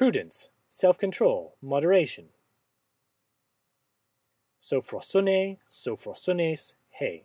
prudence, self-control, moderation. Sophrosune, sophrosunes, he.